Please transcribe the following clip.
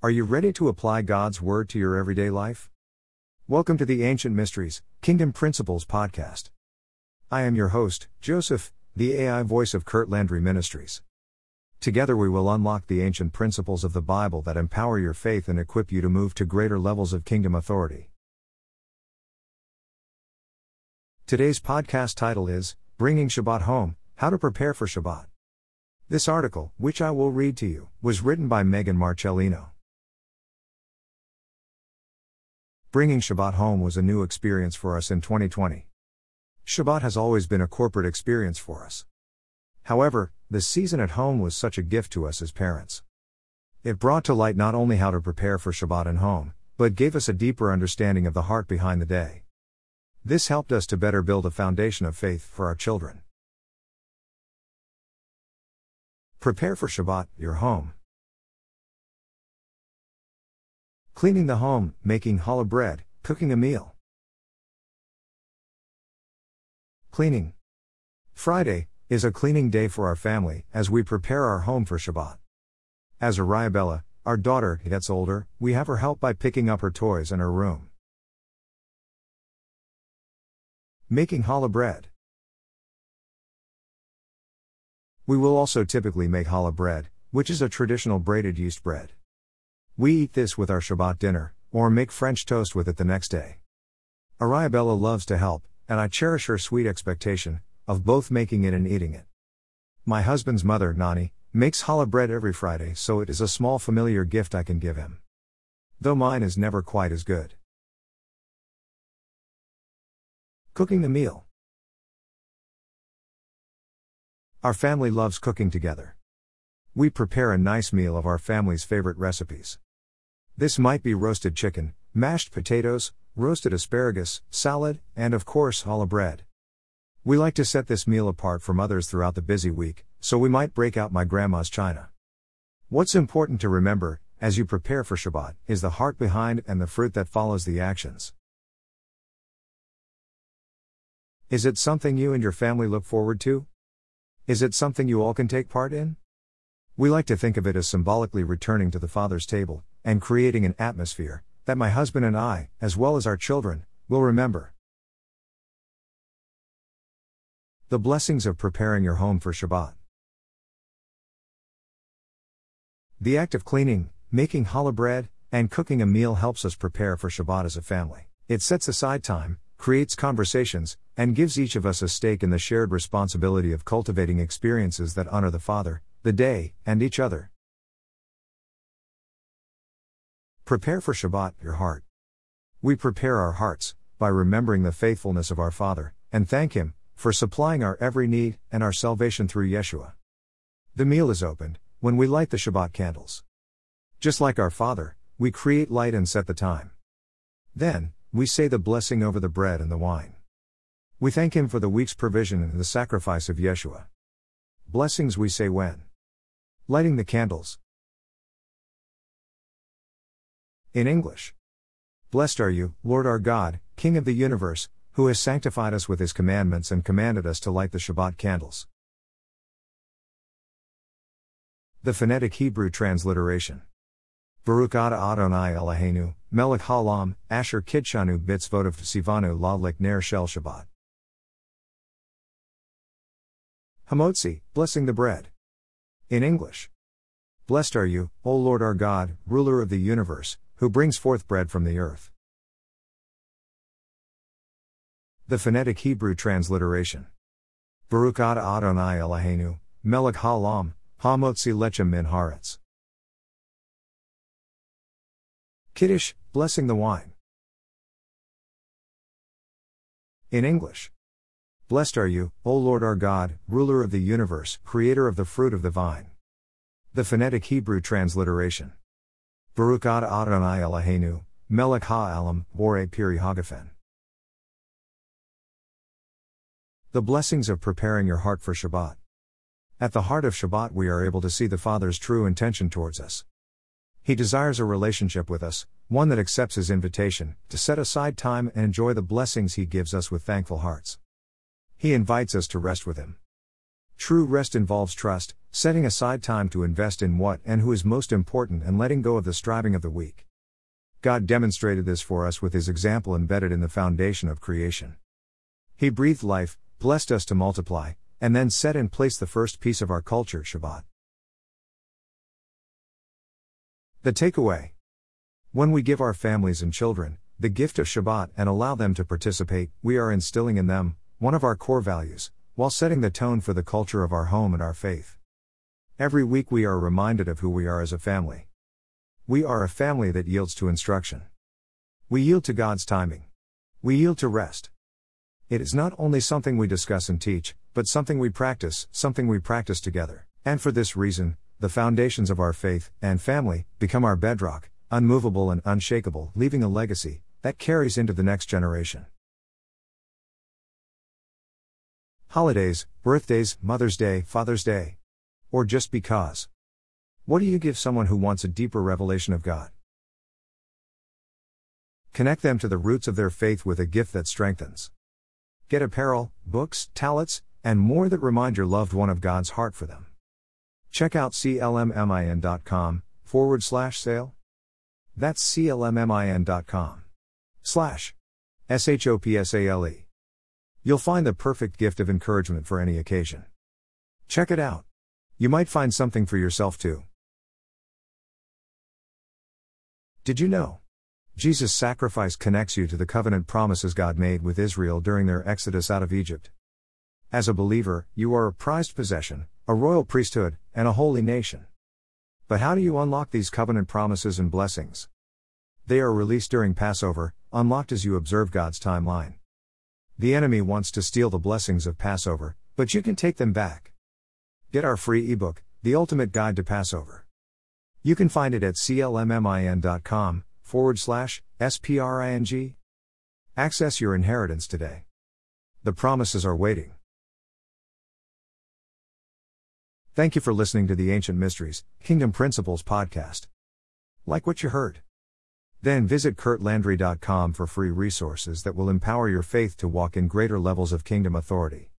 Are you ready to apply God's Word to your everyday life? Welcome to the Ancient Mysteries, Kingdom Principles podcast. I am your host, Joseph, the AI voice of Kurt Landry Ministries. Together we will unlock the ancient principles of the Bible that empower your faith and equip you to move to greater levels of kingdom authority. Today's podcast title is Bringing Shabbat Home How to Prepare for Shabbat. This article, which I will read to you, was written by Megan Marcellino. Bringing Shabbat home was a new experience for us in 2020. Shabbat has always been a corporate experience for us. However, the season at home was such a gift to us as parents. It brought to light not only how to prepare for Shabbat and home, but gave us a deeper understanding of the heart behind the day. This helped us to better build a foundation of faith for our children. Prepare for Shabbat, your home. Cleaning the home, making challah bread, cooking a meal. Cleaning. Friday is a cleaning day for our family as we prepare our home for Shabbat. As Arabella, our daughter, gets older, we have her help by picking up her toys in her room. Making challah bread. We will also typically make challah bread, which is a traditional braided yeast bread. We eat this with our Shabbat dinner, or make French toast with it the next day. Arabella loves to help, and I cherish her sweet expectation of both making it and eating it. My husband's mother, Nani, makes challah bread every Friday, so it is a small familiar gift I can give him. Though mine is never quite as good. Cooking the meal. Our family loves cooking together. We prepare a nice meal of our family's favorite recipes. This might be roasted chicken, mashed potatoes, roasted asparagus, salad, and of course, challah bread. We like to set this meal apart from others throughout the busy week, so we might break out my grandma's china. What's important to remember, as you prepare for Shabbat, is the heart behind and the fruit that follows the actions. Is it something you and your family look forward to? Is it something you all can take part in? We like to think of it as symbolically returning to the Father's table, and creating an atmosphere that my husband and I, as well as our children, will remember. The blessings of preparing your home for Shabbat. The act of cleaning, making challah bread, and cooking a meal helps us prepare for Shabbat as a family. It sets aside time, creates conversations, and gives each of us a stake in the shared responsibility of cultivating experiences that honor the Father, the day, and each other. Prepare for Shabbat, your heart. We prepare our hearts by remembering the faithfulness of our Father, and thank Him for supplying our every need and our salvation through Yeshua. The meal is opened when we light the Shabbat candles. Just like our Father, we create light and set the time. Then, we say the blessing over the bread and the wine. We thank Him for the week's provision and the sacrifice of Yeshua. Blessings we say when lighting the candles. In English. Blessed are you, Lord our God, King of the universe, who has sanctified us with his commandments and commanded us to light the Shabbat candles. The phonetic Hebrew transliteration. Baruch Ata Adonai Eloheinu, Melech Halam, Asher Kidshanu Bitzvotav Sivanu Ladlik Ner Shel Shabbat. Hamotzi, blessing the bread. In English. Blessed are you, O Lord our God, ruler of the universe, who brings forth bread from the earth. The phonetic Hebrew transliteration. Baruch Adonai Eloheinu, Melech Halam, Hamotzi Lechem Min Haaretz. Kiddush, blessing the wine. In English. Blessed are you, O Lord our God, ruler of the universe, creator of the fruit of the vine. The phonetic Hebrew transliteration. Baruch Ata Adonai Eloheinu, Melech HaAlam, Bore Piri Hagafen. The blessings of preparing your heart for Shabbat. At the heart of Shabbat, we are able to see the Father's true intention towards us. He desires a relationship with us, one that accepts His invitation to set aside time and enjoy the blessings He gives us with thankful hearts. He invites us to rest with Him. True rest involves trust, setting aside time to invest in what and who is most important and letting go of the striving of the week. God demonstrated this for us with his example embedded in the foundation of creation. He breathed life, blessed us to multiply, and then set in place the first piece of our culture, Shabbat. The takeaway When we give our families and children the gift of Shabbat and allow them to participate, we are instilling in them one of our core values, while setting the tone for the culture of our home and our faith. Every week we are reminded of who we are as a family. We are a family that yields to instruction. We yield to God's timing. We yield to rest. It is not only something we discuss and teach, but something we practice, something we practice together. And for this reason, the foundations of our faith and family become our bedrock, unmovable and unshakable, leaving a legacy that carries into the next generation. Holidays, birthdays, Mother's Day, Father's Day. Or just because. What do you give someone who wants a deeper revelation of God? Connect them to the roots of their faith with a gift that strengthens. Get apparel, books, tallits, and more that remind your loved one of God's heart for them. Check out clmmin.com forward slash sale. That's clmmin.com slash S H O P S A L E. You'll find the perfect gift of encouragement for any occasion. Check it out. You might find something for yourself too. Did you know? Jesus' sacrifice connects you to the covenant promises God made with Israel during their exodus out of Egypt. As a believer, you are a prized possession, a royal priesthood, and a holy nation. But how do you unlock these covenant promises and blessings? They are released during Passover, unlocked as you observe God's timeline. The enemy wants to steal the blessings of Passover, but you can take them back. Get our free ebook, The Ultimate Guide to Passover. You can find it at clmmin.com forward slash SPRING. Access your inheritance today. The promises are waiting. Thank you for listening to the Ancient Mysteries, Kingdom Principles podcast. Like what you heard? Then visit kurtlandry.com for free resources that will empower your faith to walk in greater levels of kingdom authority.